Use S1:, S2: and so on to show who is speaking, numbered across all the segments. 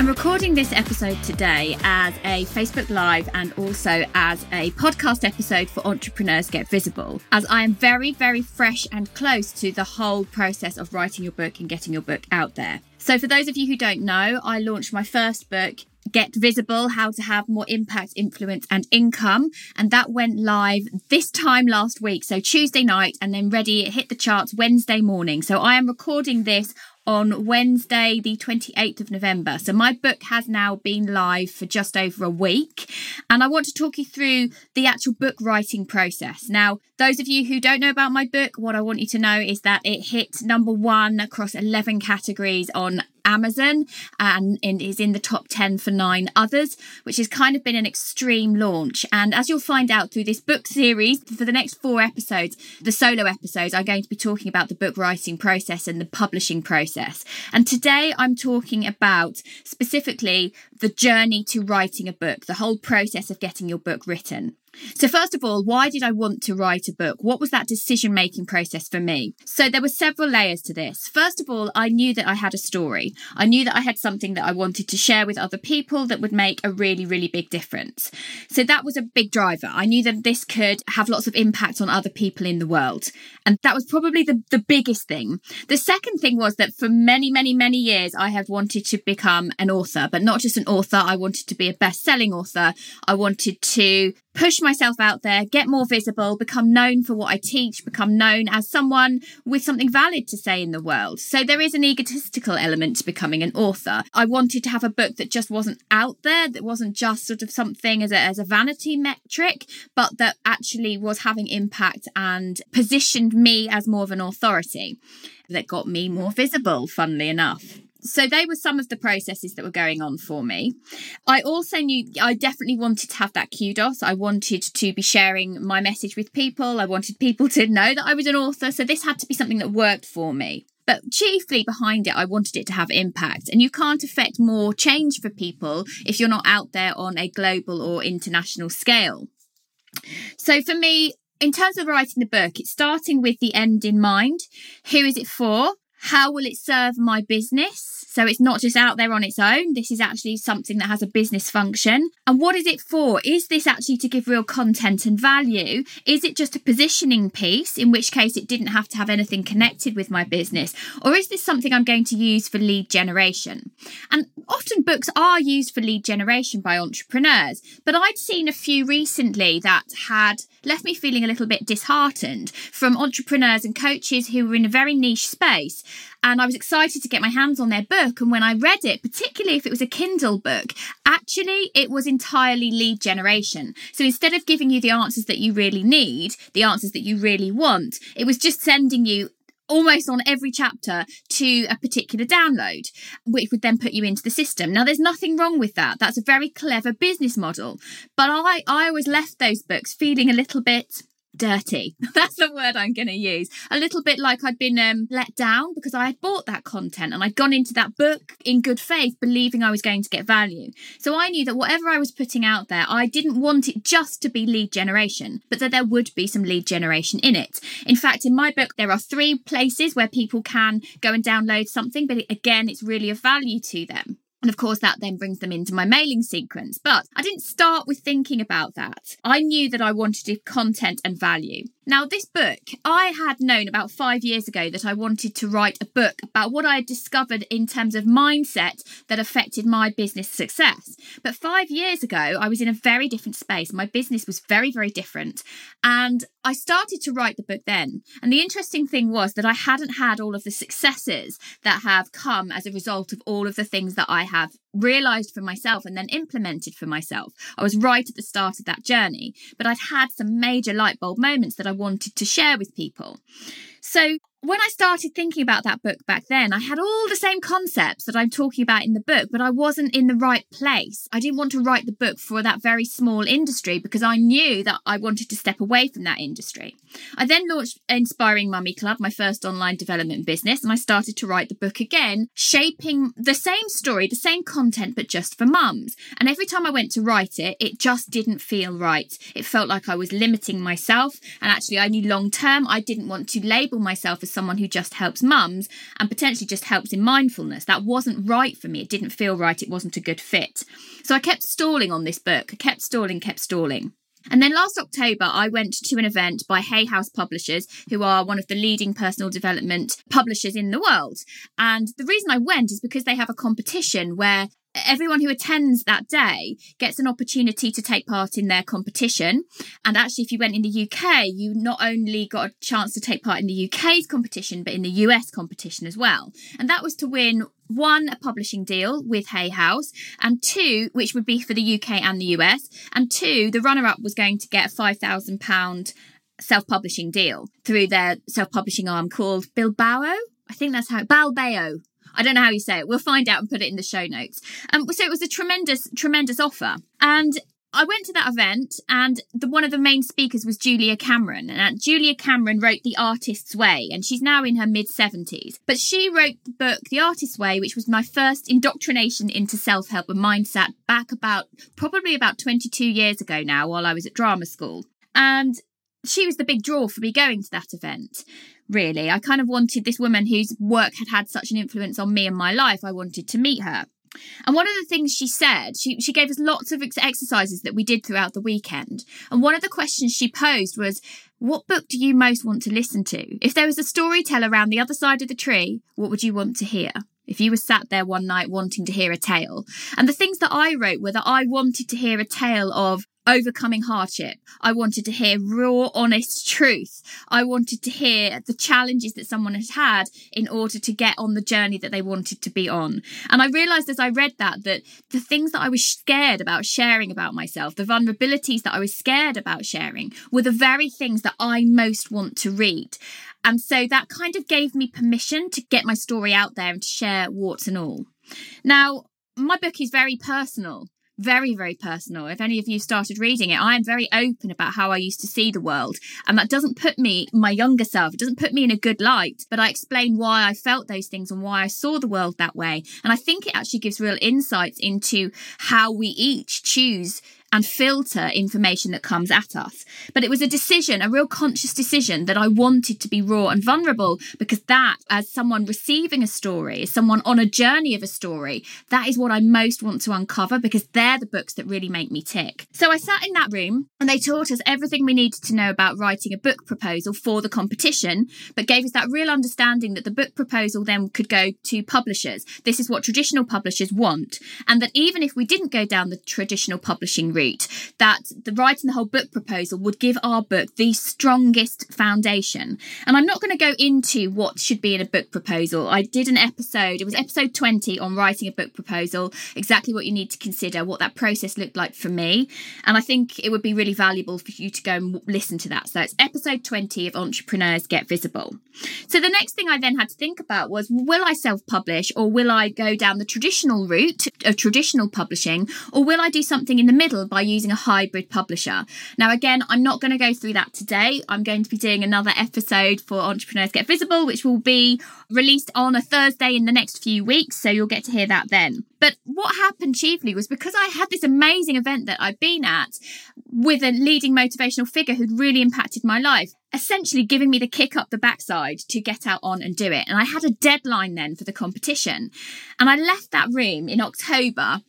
S1: I'm recording this episode today as a Facebook Live and also as a podcast episode for Entrepreneurs Get Visible, as I am very, very fresh and close to the whole process of writing your book and getting your book out there. So, for those of you who don't know, I launched my first book Get Visible How to Have More Impact, Influence, and Income. And that went live this time last week. So Tuesday night, and then ready, it hit the charts Wednesday morning. So I am recording this on Wednesday, the 28th of November. So my book has now been live for just over a week. And I want to talk you through the actual book writing process. Now, those of you who don't know about my book, what I want you to know is that it hit number one across 11 categories on Amazon and is in the top 10 for nine others, which has kind of been an extreme launch. And as you'll find out through this book series, for the next four episodes, the solo episodes, I'm going to be talking about the book writing process and the publishing process. And today I'm talking about specifically the journey to writing a book, the whole process of getting your book written. So, first of all, why did I want to write a book? What was that decision making process for me? So, there were several layers to this. First of all, I knew that I had a story. I knew that I had something that I wanted to share with other people that would make a really, really big difference. So, that was a big driver. I knew that this could have lots of impact on other people in the world. And that was probably the, the biggest thing. The second thing was that for many, many, many years, I have wanted to become an author, but not just an author. I wanted to be a best selling author. I wanted to push myself out there, get more visible, become known for what I teach, become known as someone with something valid to say in the world. So there is an egotistical element to becoming an author. I wanted to have a book that just wasn't out there, that wasn't just sort of something as a, as a vanity metric, but that actually was having impact and positioned me as more of an authority that got me more visible, funnily enough so they were some of the processes that were going on for me. I also knew I definitely wanted to have that kudos. I wanted to be sharing my message with people. I wanted people to know that I was an author. So this had to be something that worked for me. But chiefly behind it, I wanted it to have impact. And you can't affect more change for people if you're not out there on a global or international scale. So for me, in terms of writing the book, it's starting with the end in mind. Who is it for? How will it serve my business? So it's not just out there on its own. This is actually something that has a business function. And what is it for? Is this actually to give real content and value? Is it just a positioning piece, in which case it didn't have to have anything connected with my business? Or is this something I'm going to use for lead generation? And often books are used for lead generation by entrepreneurs, but I'd seen a few recently that had left me feeling a little bit disheartened from entrepreneurs and coaches who were in a very niche space. And I was excited to get my hands on their book. And when I read it, particularly if it was a Kindle book, actually it was entirely lead generation. So instead of giving you the answers that you really need, the answers that you really want, it was just sending you almost on every chapter to a particular download, which would then put you into the system. Now, there's nothing wrong with that. That's a very clever business model. But I, I always left those books feeling a little bit dirty. That's the word I'm going to use. A little bit like I'd been um, let down because I had bought that content and I'd gone into that book in good faith, believing I was going to get value. So I knew that whatever I was putting out there, I didn't want it just to be lead generation, but that there would be some lead generation in it. In fact, in my book, there are three places where people can go and download something, but again, it's really of value to them. And of course, that then brings them into my mailing sequence. But I didn't start with thinking about that. I knew that I wanted content and value. Now, this book, I had known about five years ago that I wanted to write a book about what I had discovered in terms of mindset that affected my business success. But five years ago, I was in a very different space. My business was very, very different. And I started to write the book then. And the interesting thing was that I hadn't had all of the successes that have come as a result of all of the things that I have realized for myself and then implemented for myself. I was right at the start of that journey, but I'd had some major light bulb moments that I wanted to share with people. So when I started thinking about that book back then, I had all the same concepts that I'm talking about in the book, but I wasn't in the right place. I didn't want to write the book for that very small industry because I knew that I wanted to step away from that industry. I then launched Inspiring Mummy Club, my first online development business, and I started to write the book again, shaping the same story, the same content, but just for mums. And every time I went to write it, it just didn't feel right. It felt like I was limiting myself. And actually, I knew long term, I didn't want to label myself someone who just helps mums and potentially just helps in mindfulness. That wasn't right for me. It didn't feel right. It wasn't a good fit. So I kept stalling on this book. I kept stalling, kept stalling. And then last October, I went to an event by Hay House Publishers, who are one of the leading personal development publishers in the world. And the reason I went is because they have a competition where everyone who attends that day gets an opportunity to take part in their competition. And actually, if you went in the UK, you not only got a chance to take part in the UK's competition, but in the US competition as well. And that was to win one, a publishing deal with Hay House, and two, which would be for the UK and the US, and two, the runner up was going to get a £5,000 self publishing deal through their self publishing arm called Bilbao. I think that's how Balbao I don't know how you say it. We'll find out and put it in the show notes. Um, so it was a tremendous, tremendous offer. And I went to that event, and the, one of the main speakers was Julia Cameron. And Julia Cameron wrote The Artist's Way, and she's now in her mid 70s. But she wrote the book The Artist's Way, which was my first indoctrination into self help and mindset back about probably about 22 years ago now, while I was at drama school. And she was the big draw for me going to that event really. I kind of wanted this woman whose work had had such an influence on me and my life. I wanted to meet her. And one of the things she said, she, she gave us lots of ex- exercises that we did throughout the weekend. And one of the questions she posed was, What book do you most want to listen to? If there was a storyteller around the other side of the tree, what would you want to hear? If you were sat there one night wanting to hear a tale. And the things that I wrote were that I wanted to hear a tale of overcoming hardship. I wanted to hear raw, honest truth. I wanted to hear the challenges that someone had had in order to get on the journey that they wanted to be on. And I realized as I read that, that the things that I was scared about sharing about myself, the vulnerabilities that I was scared about sharing, were the very things that I most want to read. And so that kind of gave me permission to get my story out there and to share warts and all. Now, my book is very personal very, very personal. If any of you started reading it, I am very open about how I used to see the world. And that doesn't put me, my younger self, it doesn't put me in a good light, but I explain why I felt those things and why I saw the world that way. And I think it actually gives real insights into how we each choose and filter information that comes at us. But it was a decision, a real conscious decision that I wanted to be raw and vulnerable because that, as someone receiving a story, as someone on a journey of a story, that is what I most want to uncover because they're the books that really make me tick. So I sat in that room and they taught us everything we needed to know about writing a book proposal for the competition, but gave us that real understanding that the book proposal then could go to publishers. This is what traditional publishers want. And that even if we didn't go down the traditional publishing route, route that the writing the whole book proposal would give our book the strongest foundation. And I'm not going to go into what should be in a book proposal. I did an episode, it was episode 20 on writing a book proposal, exactly what you need to consider, what that process looked like for me. And I think it would be really valuable for you to go and listen to that. So it's episode 20 of Entrepreneurs Get Visible. So the next thing I then had to think about was will I self publish or will I go down the traditional route of traditional publishing or will I do something in the middle by using a hybrid publisher. Now, again, I'm not going to go through that today. I'm going to be doing another episode for Entrepreneurs Get Visible, which will be released on a Thursday in the next few weeks. So you'll get to hear that then. But what happened chiefly was because I had this amazing event that I'd been at with a leading motivational figure who'd really impacted my life, essentially giving me the kick up the backside to get out on and do it. And I had a deadline then for the competition. And I left that room in October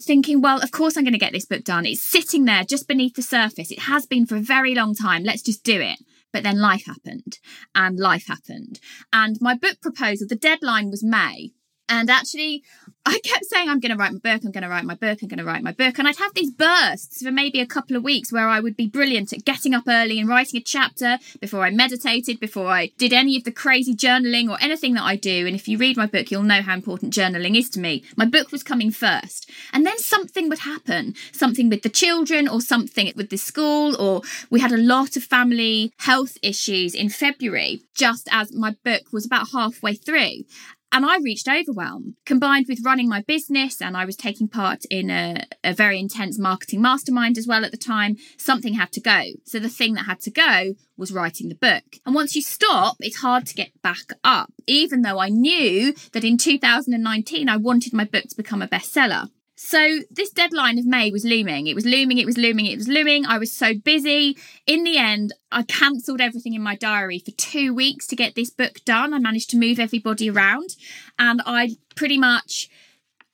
S1: thinking, well, of course I'm going to get this book done. It's sitting there just beneath the surface. It has been for a very long time. Let's just do it. But then life happened and life happened. And my book proposal, the deadline was May. And actually, I kept saying, I'm going to write my book, I'm going to write my book, I'm going to write my book. And I'd have these bursts for maybe a couple of weeks where I would be brilliant at getting up early and writing a chapter before I meditated, before I did any of the crazy journaling or anything that I do. And if you read my book, you'll know how important journaling is to me. My book was coming first. And then something would happen something with the children or something with the school, or we had a lot of family health issues in February, just as my book was about halfway through. And I reached overwhelm combined with running my business, and I was taking part in a, a, very intense marketing mastermind as well at the time. Something had to go. So the thing that had to go was writing the book. And once you stop, it's hard to get back up, even though I knew that in 2019 I wanted my book to become a bestseller. So this deadline of May was looming. It was looming, it was looming, it was looming. I was so busy. In the end, I cancelled everything in my diary for two weeks to get this book done. I managed to move everybody around and I pretty much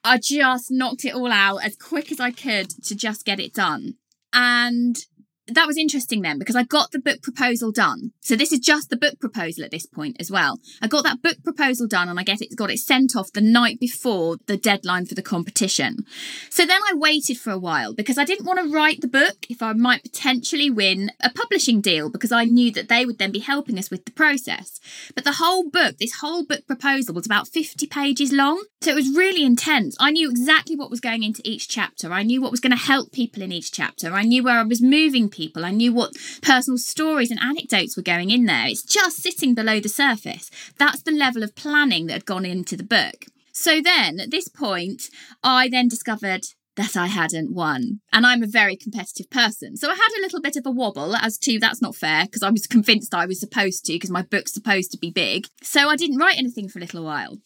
S1: I just knocked it all out as quick as I could to just get it done. And that was interesting then because I got the book proposal done. So this is just the book proposal at this point as well. I got that book proposal done and I get it's got it sent off the night before the deadline for the competition. So then I waited for a while because I didn't want to write the book if I might potentially win a publishing deal because I knew that they would then be helping us with the process. But the whole book, this whole book proposal was about 50 pages long. So it was really intense. I knew exactly what was going into each chapter. I knew what was going to help people in each chapter. I knew where I was moving people. I knew what personal stories and anecdotes were going in there. It's just sitting below the surface. That's the level of planning that had gone into the book. So then, at this point, I then discovered that I hadn't won. And I'm a very competitive person. So I had a little bit of a wobble as to that's not fair because I was convinced I was supposed to because my book's supposed to be big. So I didn't write anything for a little while.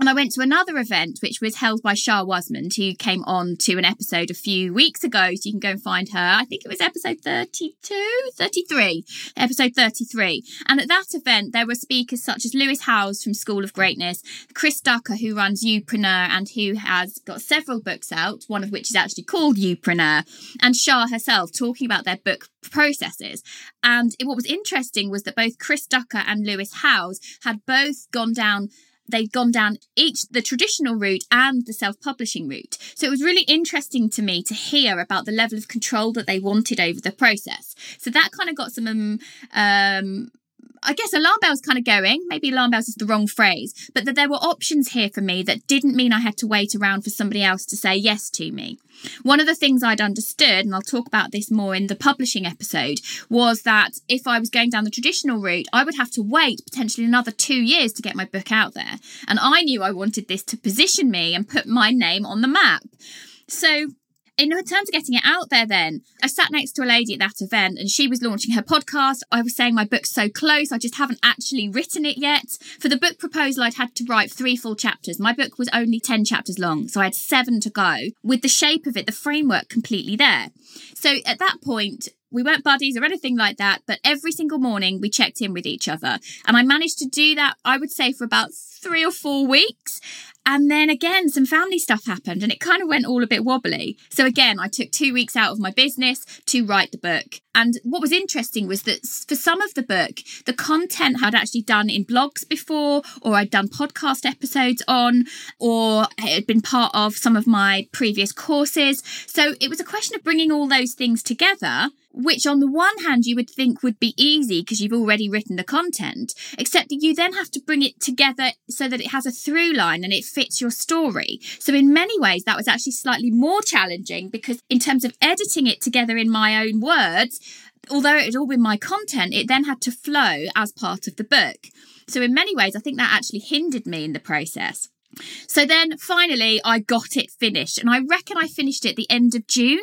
S1: And I went to another event, which was held by Shaa Wasmund, who came on to an episode a few weeks ago. So you can go and find her. I think it was episode 32, 33, episode 33. And at that event, there were speakers such as Lewis Howes from School of Greatness, Chris Ducker, who runs Youpreneur and who has got several books out, one of which is actually called Youpreneur, and Shaa herself talking about their book processes. And what was interesting was that both Chris Ducker and Lewis Howes had both gone down they'd gone down each the traditional route and the self-publishing route. So it was really interesting to me to hear about the level of control that they wanted over the process. So that kind of got some um, um I guess alarm bells kind of going. Maybe alarm bells is the wrong phrase, but that there were options here for me that didn't mean I had to wait around for somebody else to say yes to me. One of the things I'd understood, and I'll talk about this more in the publishing episode, was that if I was going down the traditional route, I would have to wait potentially another two years to get my book out there. And I knew I wanted this to position me and put my name on the map. So in terms of getting it out there, then I sat next to a lady at that event and she was launching her podcast. I was saying my book's so close, I just haven't actually written it yet. For the book proposal, I'd had to write three full chapters. My book was only 10 chapters long, so I had seven to go with the shape of it, the framework completely there. So at that point, we weren't buddies or anything like that, but every single morning we checked in with each other. And I managed to do that, I would say, for about three or four weeks. And then again, some family stuff happened and it kind of went all a bit wobbly. So again, I took two weeks out of my business to write the book. And what was interesting was that for some of the book, the content had actually done in blogs before, or I'd done podcast episodes on, or it had been part of some of my previous courses. So it was a question of bringing all those things together which on the one hand you would think would be easy because you've already written the content, except that you then have to bring it together so that it has a through line and it fits your story. So in many ways that was actually slightly more challenging because in terms of editing it together in my own words, although it had all been my content, it then had to flow as part of the book. So in many ways I think that actually hindered me in the process. So then finally, I got it finished, and I reckon I finished it the end of June,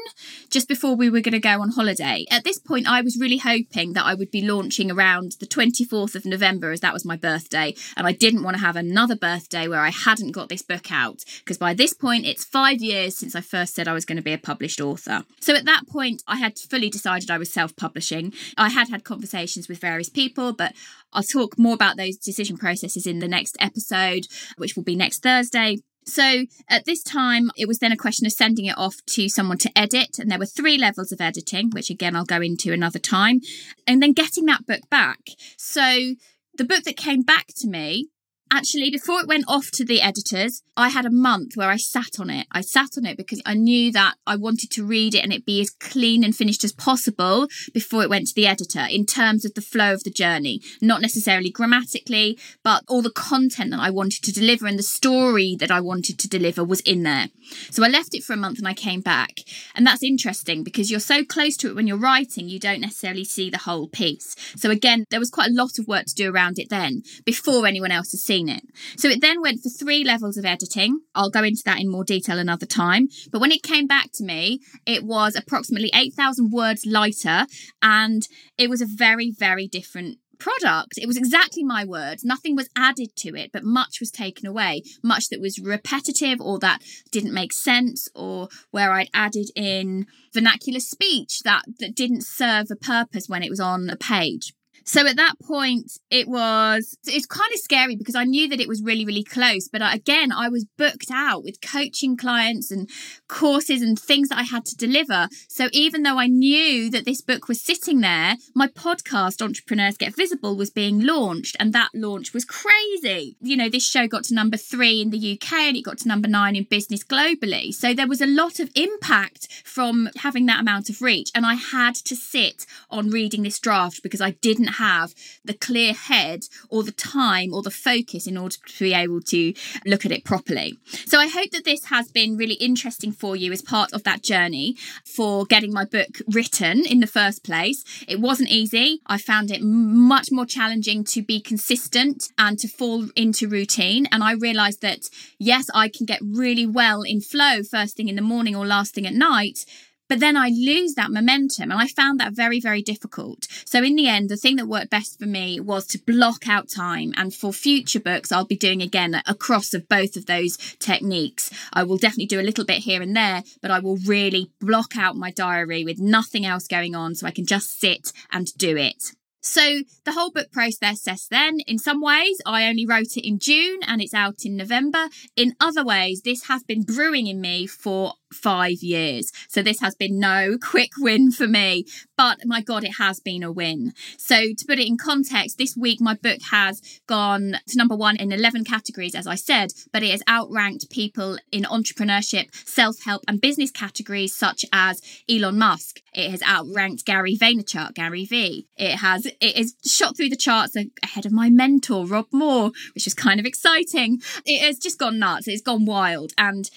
S1: just before we were going to go on holiday. At this point, I was really hoping that I would be launching around the 24th of November, as that was my birthday, and I didn't want to have another birthday where I hadn't got this book out, because by this point, it's five years since I first said I was going to be a published author. So at that point, I had fully decided I was self publishing. I had had conversations with various people, but I'll talk more about those decision processes in the next episode, which will be next Thursday. So at this time, it was then a question of sending it off to someone to edit. And there were three levels of editing, which again, I'll go into another time, and then getting that book back. So the book that came back to me Actually, before it went off to the editors, I had a month where I sat on it. I sat on it because I knew that I wanted to read it and it be as clean and finished as possible before it went to the editor in terms of the flow of the journey, not necessarily grammatically, but all the content that I wanted to deliver and the story that I wanted to deliver was in there. So I left it for a month and I came back. And that's interesting because you're so close to it when you're writing, you don't necessarily see the whole piece. So again, there was quite a lot of work to do around it then before anyone else has seen it. So it then went for three levels of editing. I'll go into that in more detail another time. But when it came back to me, it was approximately 8,000 words lighter and it was a very, very different product. It was exactly my words. Nothing was added to it, but much was taken away. Much that was repetitive or that didn't make sense or where I'd added in vernacular speech that, that didn't serve a purpose when it was on a page. So at that point, it was, it's kind of scary because I knew that it was really, really close. But uh, again, I was booked out with coaching clients and courses and things that I had to deliver. So even though I knew that this book was sitting there, my podcast, Entrepreneurs Get Visible, was being launched. And that launch was crazy. You know, this show got to number three in the UK and it got to number nine in business globally. So there was a lot of impact from having that amount of reach. And I had to sit on reading this draft because I didn't have the clear head or the time or the focus in order to be able to look at it properly. So I hope that this has been really interesting for you as part of that journey for getting my book written in the first place. It wasn't easy. I found it much more challenging to be consistent and to fall into routine. And I realized that yes, I can get really well in flow first thing in the morning or last thing at night but then I lose that momentum. And I found that very, very difficult. So in the end, the thing that worked best for me was to block out time. And for future books, I'll be doing again a cross of both of those techniques. I will definitely do a little bit here and there, but I will really block out my diary with nothing else going on so I can just sit and do it. So the whole book process then, in some ways, I only wrote it in June and it's out in November. In other ways, this has been brewing in me for five years. So this has been no quick win for me, but my God, it has been a win. So to put it in context, this week my book has gone to number one in 11 categories, as I said, but it has outranked people in entrepreneurship, self help, and business categories such as Elon Musk. It has outranked Gary Vaynerchuk, Gary V. It has, it is shot through the charts ahead of my mentor, Rob Moore, which is kind of exciting. It has just gone nuts. It's gone wild. And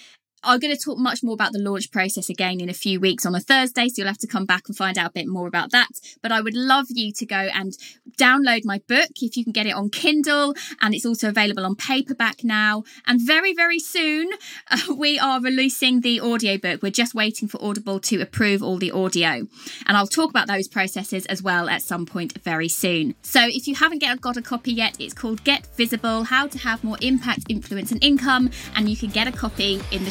S1: I'm going to talk much more about the launch process again in a few weeks on a Thursday, so you'll have to come back and find out a bit more about that. But I would love you to go and download my book if you can get it on Kindle, and it's also available on paperback now. And very, very soon, uh, we are releasing the audiobook. We're just waiting for Audible to approve all the audio, and I'll talk about those processes as well at some point very soon. So if you haven't get, got a copy yet, it's called Get Visible How to Have More Impact, Influence, and Income, and you can get a copy in the